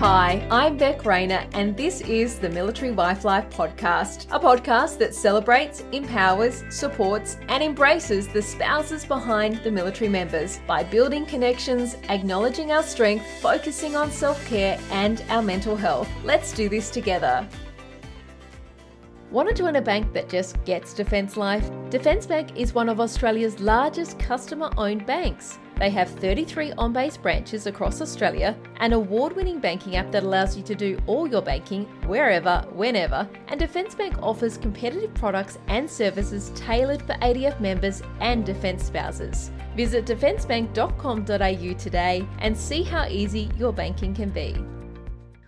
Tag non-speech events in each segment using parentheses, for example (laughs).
Hi, I'm Beck Rayner, and this is the Military Wife Life podcast, a podcast that celebrates, empowers, supports, and embraces the spouses behind the military members by building connections, acknowledging our strength, focusing on self care, and our mental health. Let's do this together. Want to join a bank that just gets Defence Life? Defence Bank is one of Australia's largest customer owned banks. They have 33 on base branches across Australia, an award winning banking app that allows you to do all your banking wherever, whenever, and Defence Bank offers competitive products and services tailored for ADF members and Defence spouses. Visit defencebank.com.au today and see how easy your banking can be.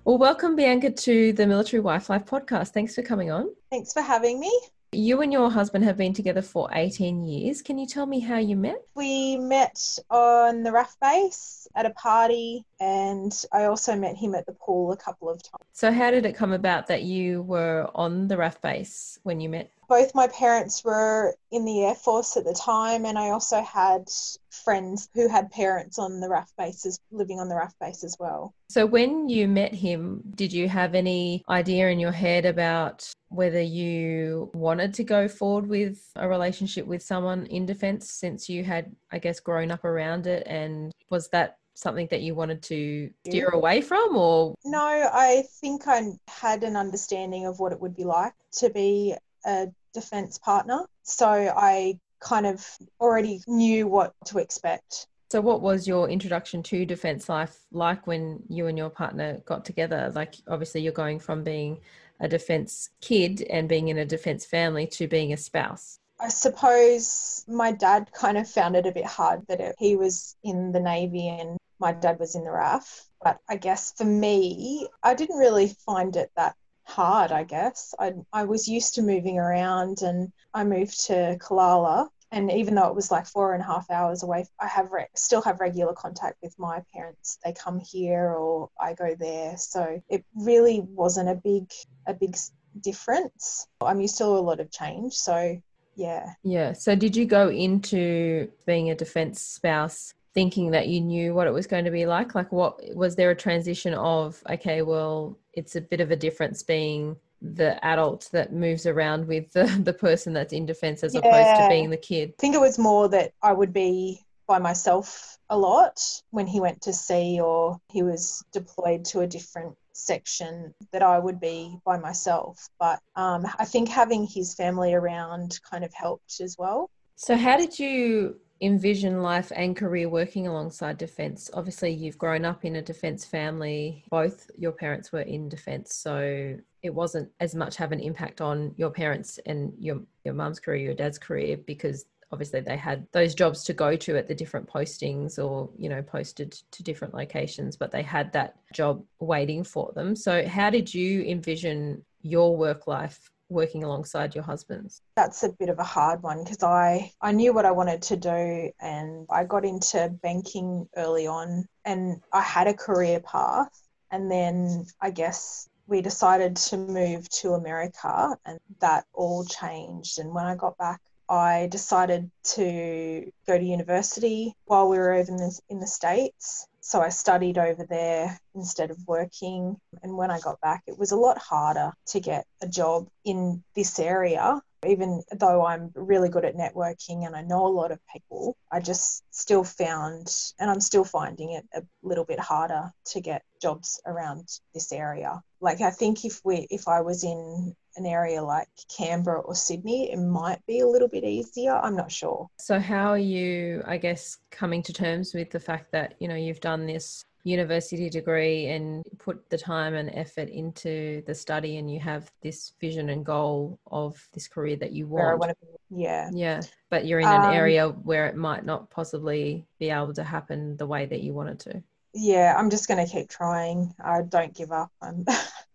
Well, welcome, Bianca, to the Military Wife Life podcast. Thanks for coming on. Thanks for having me. You and your husband have been together for 18 years. Can you tell me how you met? We met on the RAAF base at a party, and I also met him at the pool a couple of times. So, how did it come about that you were on the RAAF base when you met? both my parents were in the Air Force at the time, and I also had friends who had parents on the RAAF bases, living on the RAAF base as well. So, when you met him, did you have any idea in your head about whether you wanted to go forward with a relationship with someone in defence since you had, I guess, grown up around it? And was that something that you wanted to steer away from or no i think i had an understanding of what it would be like to be a defence partner. So I kind of already knew what to expect. So, what was your introduction to defence life like when you and your partner got together? Like, obviously, you're going from being a defence kid and being in a defence family to being a spouse. I suppose my dad kind of found it a bit hard that it, he was in the Navy and my dad was in the RAAF. But I guess for me, I didn't really find it that hard, I guess. I, I was used to moving around and I moved to Kalala. And even though it was like four and a half hours away, I have re- still have regular contact with my parents. They come here or I go there. So it really wasn't a big a big difference. I'm used to a lot of change. So yeah. Yeah. So did you go into being a defense spouse thinking that you knew what it was going to be like? Like, what was there a transition of, okay, well, it's a bit of a difference being the adult that moves around with the, (laughs) the person that's in defense as yeah. opposed to being the kid? I think it was more that I would be by myself a lot when he went to sea or he was deployed to a different section that I would be by myself. But um, I think having his family around kind of helped as well. So, how did you envision life and career working alongside defence? Obviously, you've grown up in a defence family. Both your parents were in defence, so it wasn't as much have an impact on your parents and your your mum's career, your dad's career, because obviously they had those jobs to go to at the different postings or you know posted to different locations but they had that job waiting for them so how did you envision your work life working alongside your husband's? That's a bit of a hard one because I, I knew what I wanted to do and I got into banking early on and I had a career path. And then I guess we decided to move to America and that all changed. And when I got back, I decided to go to university while we were over in the, in the States so I studied over there instead of working. And when I got back, it was a lot harder to get a job in this area. Even though I'm really good at networking and I know a lot of people, I just still found, and I'm still finding it a little bit harder to get jobs around this area. Like I think if we, if I was in an area like Canberra or Sydney, it might be a little bit easier. I'm not sure. So, how are you, I guess, coming to terms with the fact that, you know, you've done this university degree and put the time and effort into the study and you have this vision and goal of this career that you want. want yeah. Yeah. But you're in an um, area where it might not possibly be able to happen the way that you wanted to. Yeah, I'm just going to keep trying. I don't give up. I'm (laughs)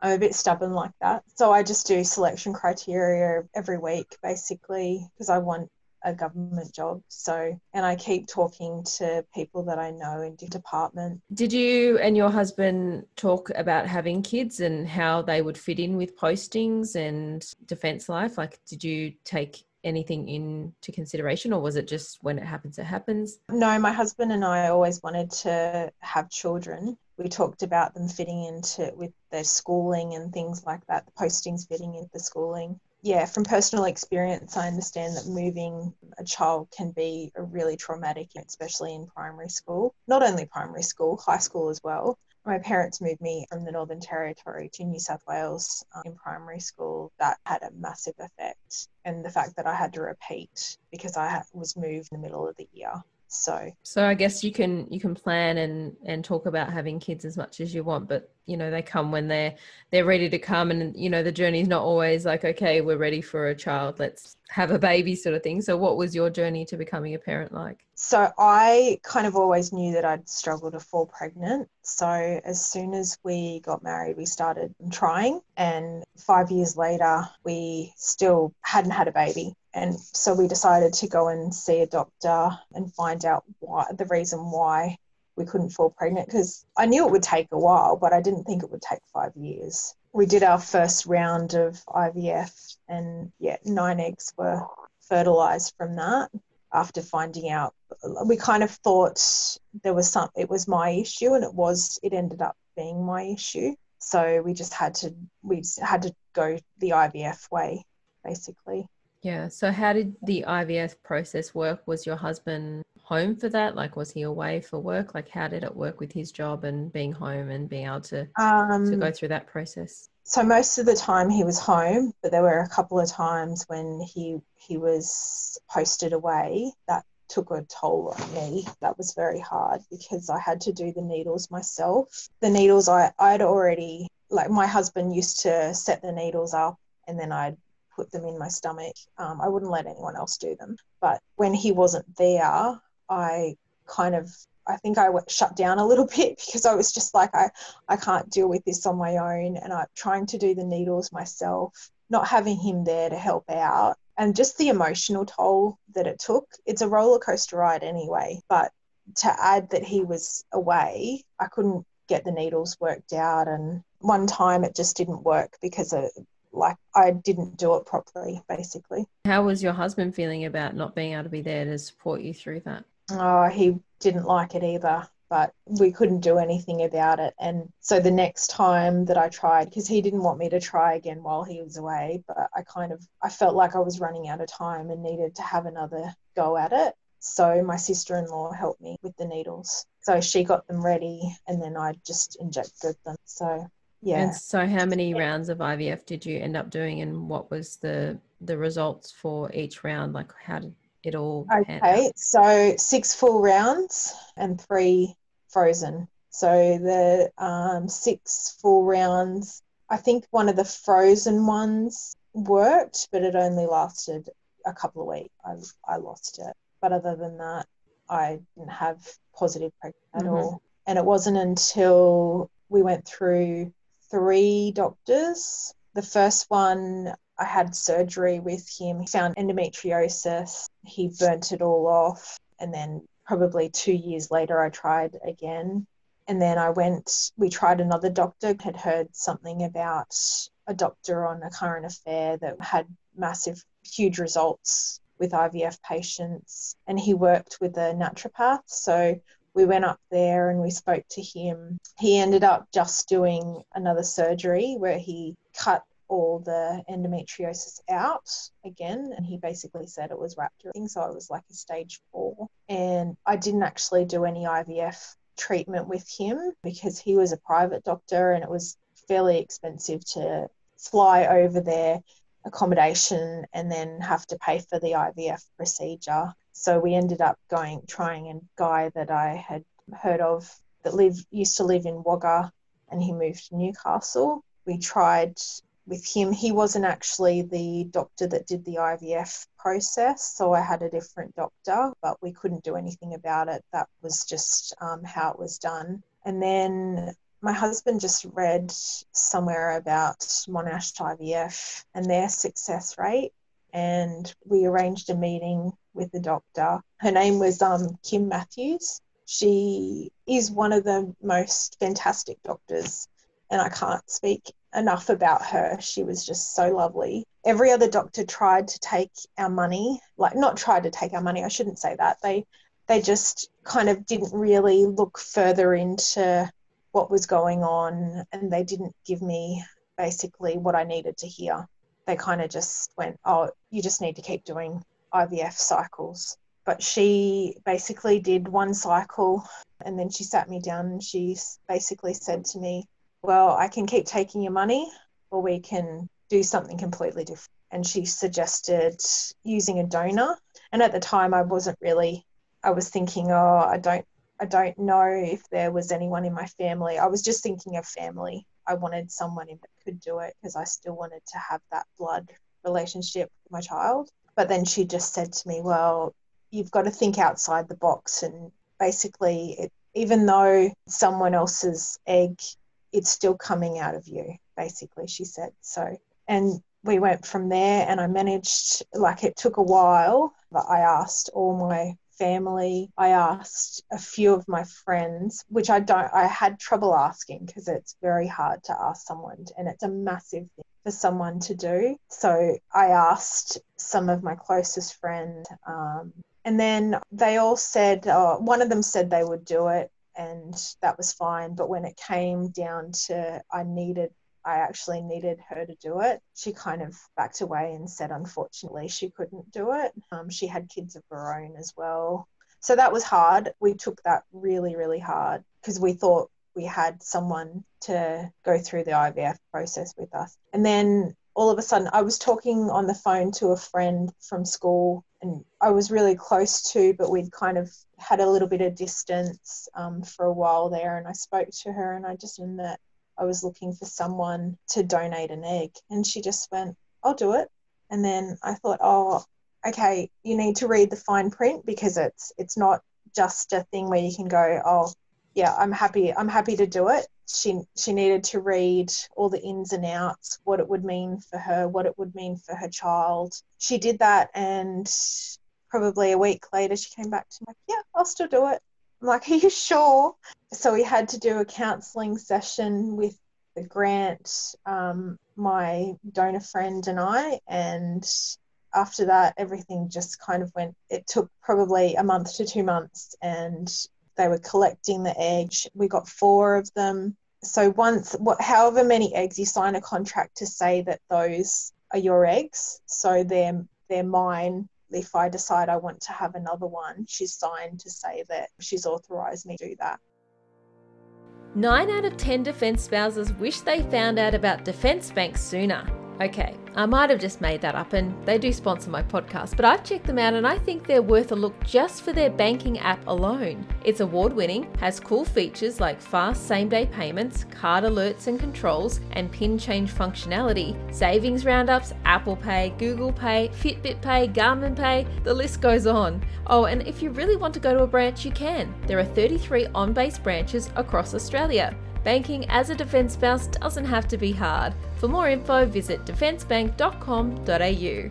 I'm a bit stubborn like that. So I just do selection criteria every week basically because I want a government job. So, and I keep talking to people that I know in the department. Did you and your husband talk about having kids and how they would fit in with postings and defence life? Like, did you take anything into consideration or was it just when it happens, it happens? No, my husband and I always wanted to have children we talked about them fitting into with their schooling and things like that, the postings fitting into the schooling. Yeah, from personal experience, I understand that moving a child can be a really traumatic, especially in primary school. Not only primary school, high school as well. My parents moved me from the Northern Territory to New South Wales um, in primary school. That had a massive effect. And the fact that I had to repeat because I was moved in the middle of the year so so i guess you can you can plan and and talk about having kids as much as you want but you know they come when they're they're ready to come and you know the journey's not always like okay we're ready for a child let's have a baby sort of thing. So what was your journey to becoming a parent like? So i kind of always knew that i'd struggle to fall pregnant. So as soon as we got married we started trying and 5 years later we still hadn't had a baby and so we decided to go and see a doctor and find out why the reason why we couldn't fall pregnant because I knew it would take a while, but I didn't think it would take five years. We did our first round of IVF, and yeah, nine eggs were fertilized from that. After finding out, we kind of thought there was some, it was my issue, and it was, it ended up being my issue. So we just had to, we had to go the IVF way, basically. Yeah. So, how did the IVF process work? Was your husband home for that? Like, was he away for work? Like, how did it work with his job and being home and being able to um, to go um, through that process? So most of the time he was home, but there were a couple of times when he he was posted away. That took a toll on me. That was very hard because I had to do the needles myself. The needles I I'd already like my husband used to set the needles up and then I'd put them in my stomach. Um, I wouldn't let anyone else do them. But when he wasn't there, I kind of I think I shut down a little (laughs) bit because I was just like I I can't deal with this on my own, and I'm trying to do the needles myself, not having him there to help out, and just the emotional toll that it took. It's a roller coaster ride anyway, but to add that he was away, I couldn't get the needles worked out, and one time it just didn't work because like I didn't do it properly, basically. How was your husband feeling about not being able to be there to support you through that? Oh, he didn't like it either, but we couldn't do anything about it. And so the next time that I tried, because he didn't want me to try again while he was away, but I kind of I felt like I was running out of time and needed to have another go at it. So my sister-in-law helped me with the needles. So she got them ready, and then I just injected them. So yeah. And so, how many rounds of IVF did you end up doing, and what was the the results for each round? Like, how did it all? Okay, so six full rounds and three frozen. So the um, six full rounds, I think one of the frozen ones worked, but it only lasted a couple of weeks. I, I lost it. But other than that, I didn't have positive pregnancy at mm-hmm. all. And it wasn't until we went through three doctors. The first one, I had surgery with him. He found endometriosis. He burnt it all off. And then, probably two years later, I tried again. And then I went, we tried another doctor, had heard something about a doctor on a current affair that had massive, huge results with IVF patients. And he worked with a naturopath. So we went up there and we spoke to him. He ended up just doing another surgery where he cut all the endometriosis out again and he basically said it was rupturing so it was like a stage four and i didn't actually do any ivf treatment with him because he was a private doctor and it was fairly expensive to fly over there accommodation and then have to pay for the ivf procedure so we ended up going trying a guy that I had heard of that lived used to live in Wagga and he moved to Newcastle. We tried with him. He wasn't actually the doctor that did the IVF process, so I had a different doctor, but we couldn't do anything about it. That was just um, how it was done. And then my husband just read somewhere about Monash IVF and their success rate, and we arranged a meeting with the doctor. Her name was um, Kim Matthews. She is one of the most fantastic doctors, and I can't speak enough about her. She was just so lovely. Every other doctor tried to take our money, like not tried to take our money. I shouldn't say that. They they just kind of didn't really look further into what was going on, and they didn't give me basically what I needed to hear. They kind of just went, Oh, you just need to keep doing IVF cycles. But she basically did one cycle and then she sat me down and she basically said to me, Well, I can keep taking your money or we can do something completely different. And she suggested using a donor. And at the time, I wasn't really, I was thinking, Oh, I don't. I don't know if there was anyone in my family. I was just thinking of family. I wanted someone that could do it because I still wanted to have that blood relationship with my child. But then she just said to me, Well, you've got to think outside the box. And basically it, even though someone else's egg it's still coming out of you basically she said. So and we went from there and i managed like it took a while but i asked all my family. I asked a few of my friends which i don't i had trouble asking because it's very hard to ask someone and it's a massive thing for someone to do so i asked some of my closest friends um, and then they all said, uh, one of them said they would do it, and that was fine. But when it came down to I needed, I actually needed her to do it, she kind of backed away and said, unfortunately, she couldn't do it. Um, she had kids of her own as well. So that was hard. We took that really, really hard because we thought we had someone to go through the IVF process with us. And then all of a sudden, I was talking on the phone to a friend from school and I was really close to, but we'd kind of had a little bit of distance um, for a while there. And I spoke to her and I just knew that I was looking for someone to donate an egg. And she just went, I'll do it. And then I thought, oh, okay, you need to read the fine print because it's it's not just a thing where you can go, oh, yeah, I'm happy. I'm happy to do it she she needed to read all the ins and outs, what it would mean for her, what it would mean for her child. She did that, and probably a week later, she came back to me like, "Yeah, I'll still do it." I'm like, "Are you sure?" So we had to do a counselling session with the grant, um, my donor friend and I, and after that, everything just kind of went. It took probably a month to two months, and they were collecting the eggs. We got four of them so once what however many eggs you sign a contract to say that those are your eggs so they're they're mine if i decide i want to have another one she's signed to say that she's authorized me to do that Nine out of 10 defence spouses wish they found out about Defence Bank sooner. Okay, I might have just made that up and they do sponsor my podcast, but I've checked them out and I think they're worth a look just for their banking app alone. It's award winning, has cool features like fast same day payments, card alerts and controls, and pin change functionality, savings roundups, Apple Pay, Google Pay, Fitbit Pay, Garmin Pay, the list goes on. Oh, and if you really want to go to a branch, you can. There are 33 on base branches across Australia. Banking as a defence spouse doesn't have to be hard. For more info, visit defencebank.com.au.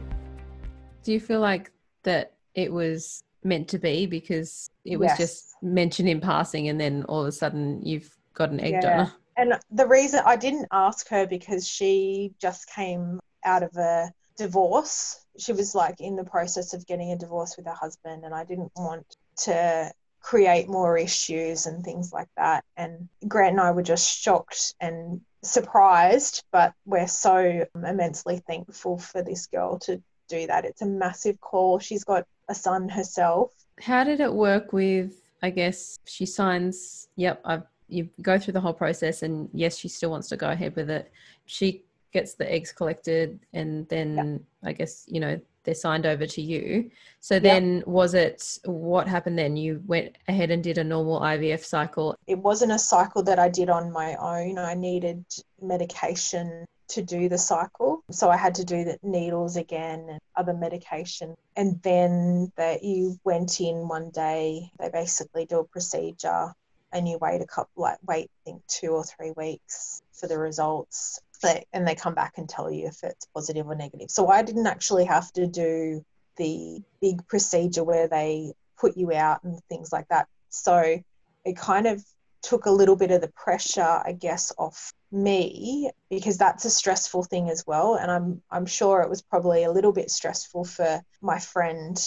Do you feel like that it was meant to be because it was yes. just mentioned in passing and then all of a sudden you've got an egg yeah. donor? And the reason I didn't ask her because she just came out of a divorce. She was like in the process of getting a divorce with her husband, and I didn't want to create more issues and things like that. And Grant and I were just shocked and surprised, but we're so immensely thankful for this girl to do that. It's a massive call. She's got a son herself. How did it work with, I guess, she signs, yep, I've, you go through the whole process, and yes, she still wants to go ahead with it. She gets the eggs collected, and then I guess, you know, they're signed over to you. So yep. then was it what happened then? You went ahead and did a normal IVF cycle. It wasn't a cycle that I did on my own. I needed medication to do the cycle. So I had to do the needles again and other medication. And then that you went in one day, they basically do a procedure and you wait a couple like wait I think two or three weeks for the results they, and they come back and tell you if it's positive or negative. So I didn't actually have to do the big procedure where they put you out and things like that. So it kind of took a little bit of the pressure, I guess, off me because that's a stressful thing as well. And I'm I'm sure it was probably a little bit stressful for my friend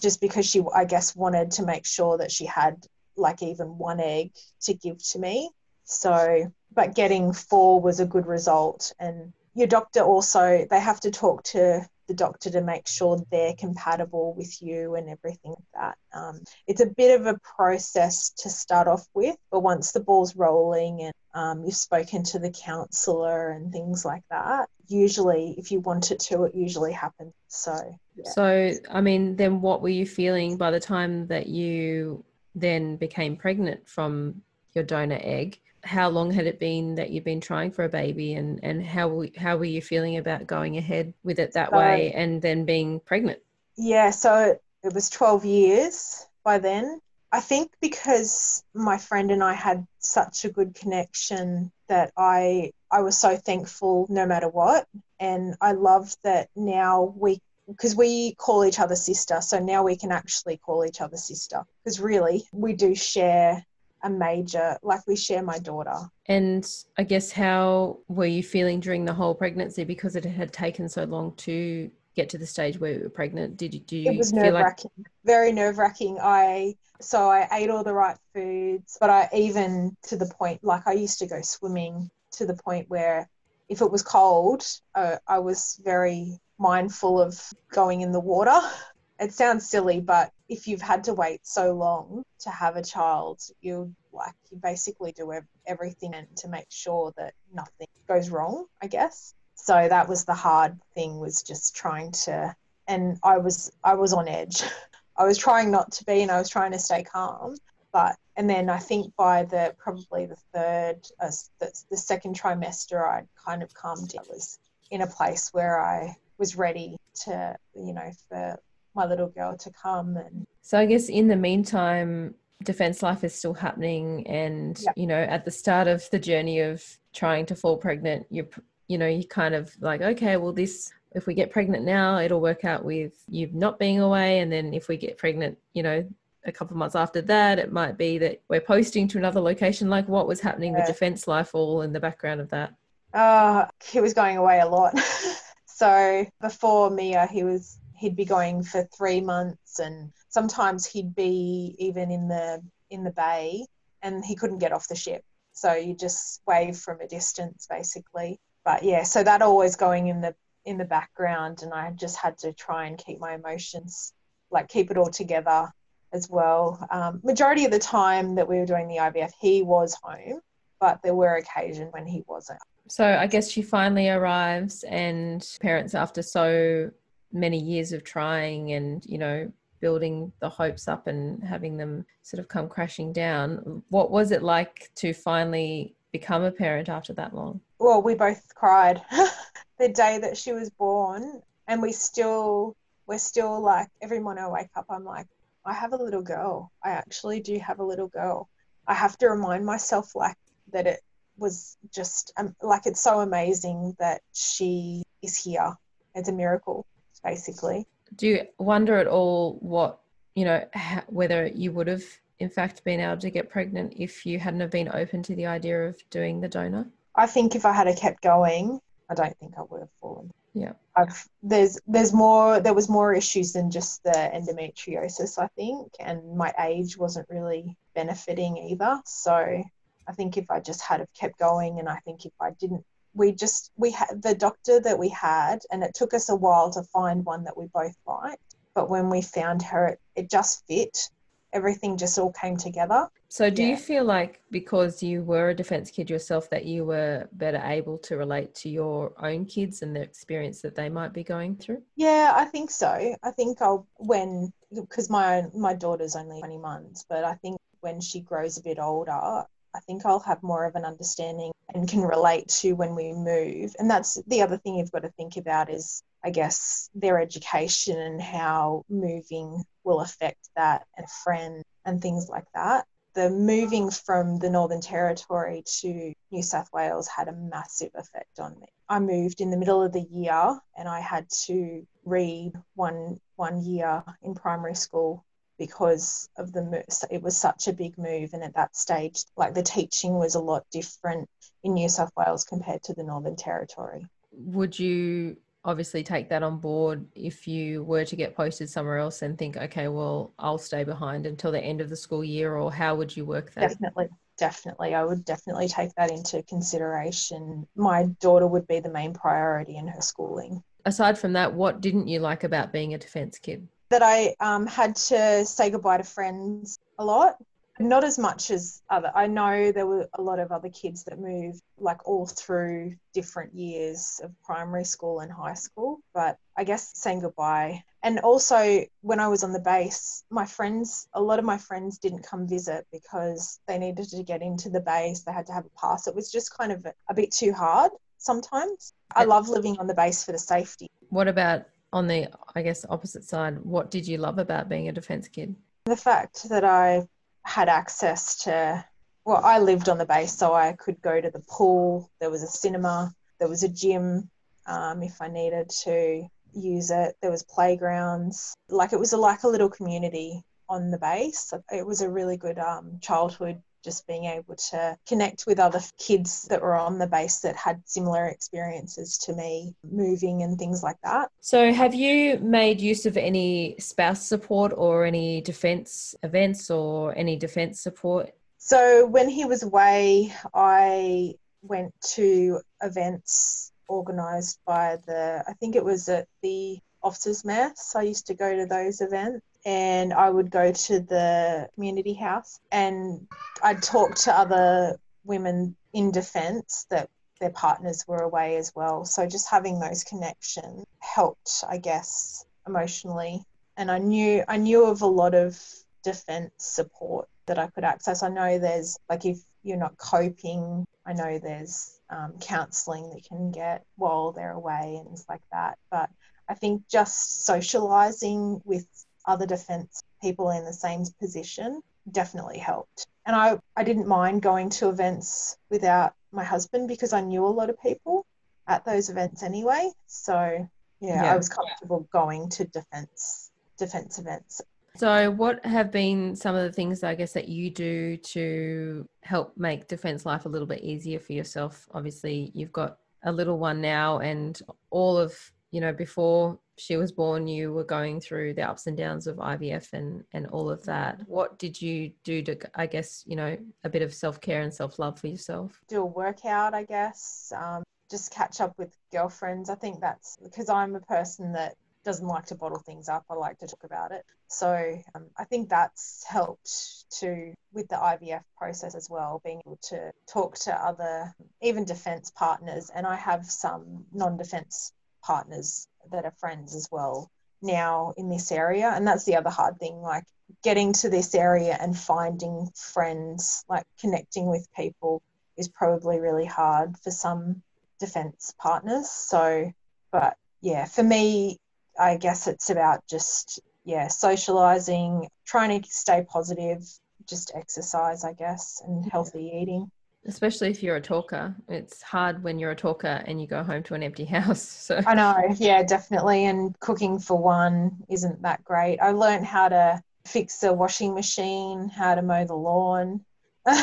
just because she I guess wanted to make sure that she had like even one egg to give to me So, but getting four was a good result. And your doctor also, they have to talk to the doctor to make sure they're compatible with you and everything like that. Um, it's a bit of a process to start off with, but once the ball's rolling and um, you've spoken to the counsellor and things like that, usually if you want it to, it usually happens. So, yeah. so I mean, then what were you feeling by the time that you then became pregnant from your donor egg? How long had it been that you've been trying for a baby and and how how were you feeling about going ahead with it that way um, and then being pregnant? Yeah so it was 12 years by then. I think because my friend and i had such a good connection that i i was so thankful no matter what. And i love that now we because we call each other sister so now we can actually call each other sister. Because really we do share a major like we share my daughter. And i guess how were you feeling during the whole pregnancy because it had taken so long to get to the stage where you were pregnant? Did you do you it was nerve wracking like- very nerve wracking i so i ate all the right foods but i even to the point like i used to go swimming to the point where if it was cold uh, i was very mindful of going in the water. It sounds silly, but if you've had to wait so long to have a child, you like you basically do everything to make sure that nothing goes wrong. I guess. So that was the hard thing was just trying to, and I was I was on edge. (laughs) I was trying not to be, and I was trying to stay calm. But and then I think by the probably the third, uh, the, the second trimester, I kind of calmed down. I was in a place where I was ready to, you know, for my little girl to come and so i guess in the meantime defense life is still happening and yeah. you know at the start of the journey of trying to fall pregnant you're you know you kind of like okay well this if we get pregnant now it'll work out with you not being away and then if we get pregnant you know a couple of months after that it might be that we're posting to another location like what was happening yeah. with defense life all in the background of that uh he was going away a lot (laughs) so before mia he was he'd be going for three months and sometimes he'd be even in the in the bay and he couldn't get off the ship. So you just wave from a distance basically. But yeah so that always going in the in the background and i just had to try and keep my emotions like keep it all together as well. Um, majority of the time that we were doing the ivf he was home but there were occasions when he wasn't. So i guess she finally arrives and parents after so many years of trying and you know building the hopes up and having them sort of come crashing down what was it like to finally become a parent after that long? Well we both cried (laughs) the day that she was born and we still we're still like every morning i wake up i'm like i have a little girl. I actually do have a little girl. I have to remind myself like that it was just um, like it's so amazing that she is here. It's a miracle basically. Do you wonder at all what, you know, whether you would have in fact been able to get pregnant if you hadn't have been open to the idea of doing the donor? I think if I had kept going, I don't think I would have fallen. Yeah. I've there's there's more there was more issues than just the endometriosis, I think, and my age wasn't really benefiting either. So I think if I just had have kept going and I think if I didn't we just we had the doctor that we had and it took us a while to find one that we both liked but when we found her it, it just fit. Everything just all came together. So do yeah. you feel like because you were a defense kid yourself that you were better able to relate to your own kids and the experience that they might be going through? Yeah i think so. I think i'll when because my my daughter's only 20 months but i think when she grows a bit older I think I'll have more of an understanding and can relate to when we move. And that's the other thing you've got to think about is, I guess, their education and how moving will affect that and friends and things like that. The moving from the Northern Territory to New South Wales had a massive effect on me. I moved in the middle of the year and I had to read one one year in primary school because of the. It was such a big move, and at that stage, like the teaching was a lot different in New South Wales compared to the Northern Territory. Would you obviously take that on board if you were to get posted somewhere else and think, okay, well, I'll stay behind until the end of the school year, or how would you work that? Definitely. definitely. I would definitely take that into consideration. My daughter would be the main priority in her schooling. Aside from that, what didn't you like about being a defence kid? That I um, had to say goodbye to friends a lot not as much as other. I know there were a lot of other kids that moved like all through different years of primary school and high school, but I guess saying goodbye. And also, when I was on the base, my friends, a lot of my friends didn't come visit because they needed to get into the base. They had to have a pass. It was just kind of a, a bit too hard sometimes. I love living on the base for the safety. What about on the, I guess, opposite side? What did you love about being a defence kid? The fact that I had access to well i lived on the base so i could go to the pool there was a cinema there was a gym um, if i needed to use it there was playgrounds like it was a, like a little community on the base it was a really good um, childhood just being able to connect with other kids that were on the base that had similar experiences to me moving and things like that. So, have you made use of any spouse support or any defence events or any defence support? So, when he was away, I went to events organised by the, I think it was at the officers' mess. I used to go to those events and I would go to the community house and I'd talk to other women in defence that their partners were away as well. So just having those connections helped, I guess, emotionally. And I knew I knew of a lot of defence support that I could access. I know there's like if you're not coping, I know there's um, counselling that you can get while they're away and things like that. But I think just socialising with other defence people in the same position definitely helped. And I, I didn't mind going to events without my husband because I knew a lot of people at those events anyway. So yeah, yeah. I was comfortable going to defence defence events. So, what have been some of the things I guess that you do to help make defence life a little bit easier for yourself? Obviously, you've got a little one now, and all of you know before she was born, you were going through the ups and downs of IVF and and all of that. What did you do to, I guess, you know, a bit of self care and self love for yourself? Do a workout, I guess. Um, just catch up with girlfriends. I think that's because I'm a person that doesn't like to bottle things up. I like to talk about it. So um, I think that's helped to with the IVF process as well, being able to talk to other, even defence partners. And I have some non-defence partners that are friends as well now in this area. And that's the other hard thing, like getting to this area and finding friends, like connecting with people is probably really hard for some defense partners. So, but yeah, for me, I guess it's about just, yeah, socializing, trying to stay positive, just exercise, I guess, and healthy eating especially if you're a talker it's hard when you're a talker and you go home to an empty (laughs) house so. I know yeah definitely and cooking for one isn't that great. I learned how to fix the washing machine how to mow the lawn. (laughs)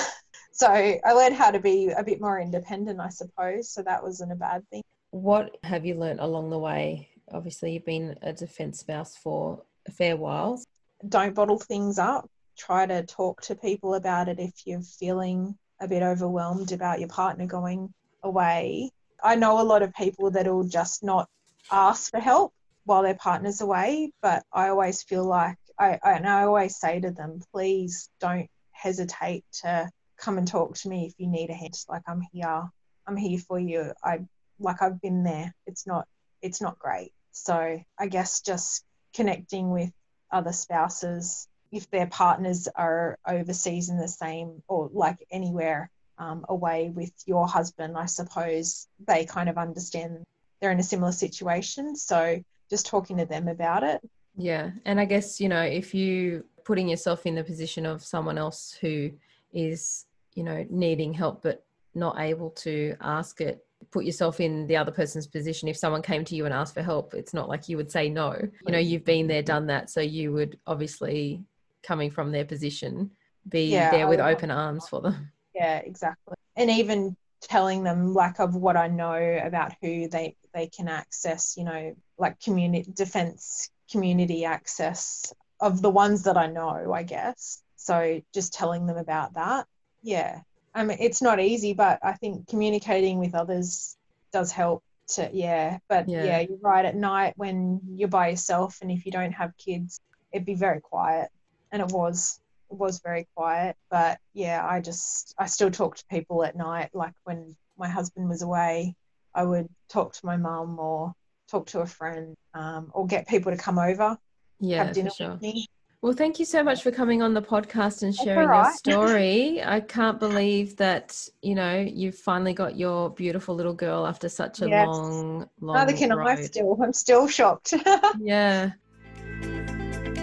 So i learned how to be a bit more independent i suppose so that wasn't a bad thing. What have you learned along the way? Obviously you've been a defence spouse for a fair while. Don't bottle things up. Try to talk to people about it if you're feeling a bit overwhelmed about your partner going away. I know a lot of people that will just not ask for help while their partner's away, but I always feel like I, I and I always say to them, please don't hesitate to come and talk to me if you need a hand. Like I'm here, I'm here for you. I like I've been there. It's not it's not great. So I guess just connecting with other spouses if their partners are overseas in the same or like anywhere um, away with your husband, I suppose they kind of understand they're in a similar situation. So just talking to them about it. Yeah. And I guess, you know, if you putting yourself in the position of someone else who is, you know, needing help but not able to ask it, put yourself in the other person's position. If someone came to you and asked for help, it's not like you would say no. You know, you've been there, done that. So you would obviously coming from their position be yeah, there with open arms for them yeah exactly and even telling them like of what i know about who they they can access you know like community defense community access of the ones that i know i guess so just telling them about that yeah, I mean, it's not easy, but I think communicating with others does help to, yeah. But Yeah. yeah, you're right. At night when you're by yourself and if you don't have kids, it'd be very quiet. And it was, it was very quiet. But yeah, I just, I still talk to people at night. Like when my husband was away, I would talk to my mum or talk to a friend um, or get people to come over, Yeah, have dinner sure. with me. Well, thank you so much for coming on the podcast and sharing all your (laughs) story. I can't believe that, you know, you've finally got your beautiful little girl after such a Yes. long, long Neither can I still. I'm still shocked. (laughs) Yeah.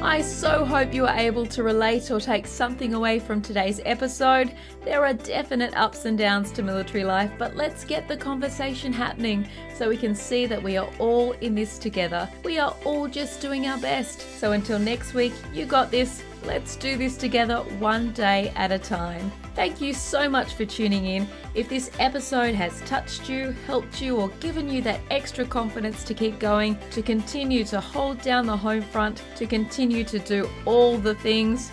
I so hope you are able to relate or take something away from today's episode. There are definite ups and downs to military life, but let's get the conversation happening so we can see that we are all in this together. We are all just doing our best. So until next week, you got this. Let's do this together one day at a time. Thank you so much for tuning in. If this episode has touched you, helped you, or given you that extra confidence to keep going, to continue to hold down the home front, to continue to do all the things,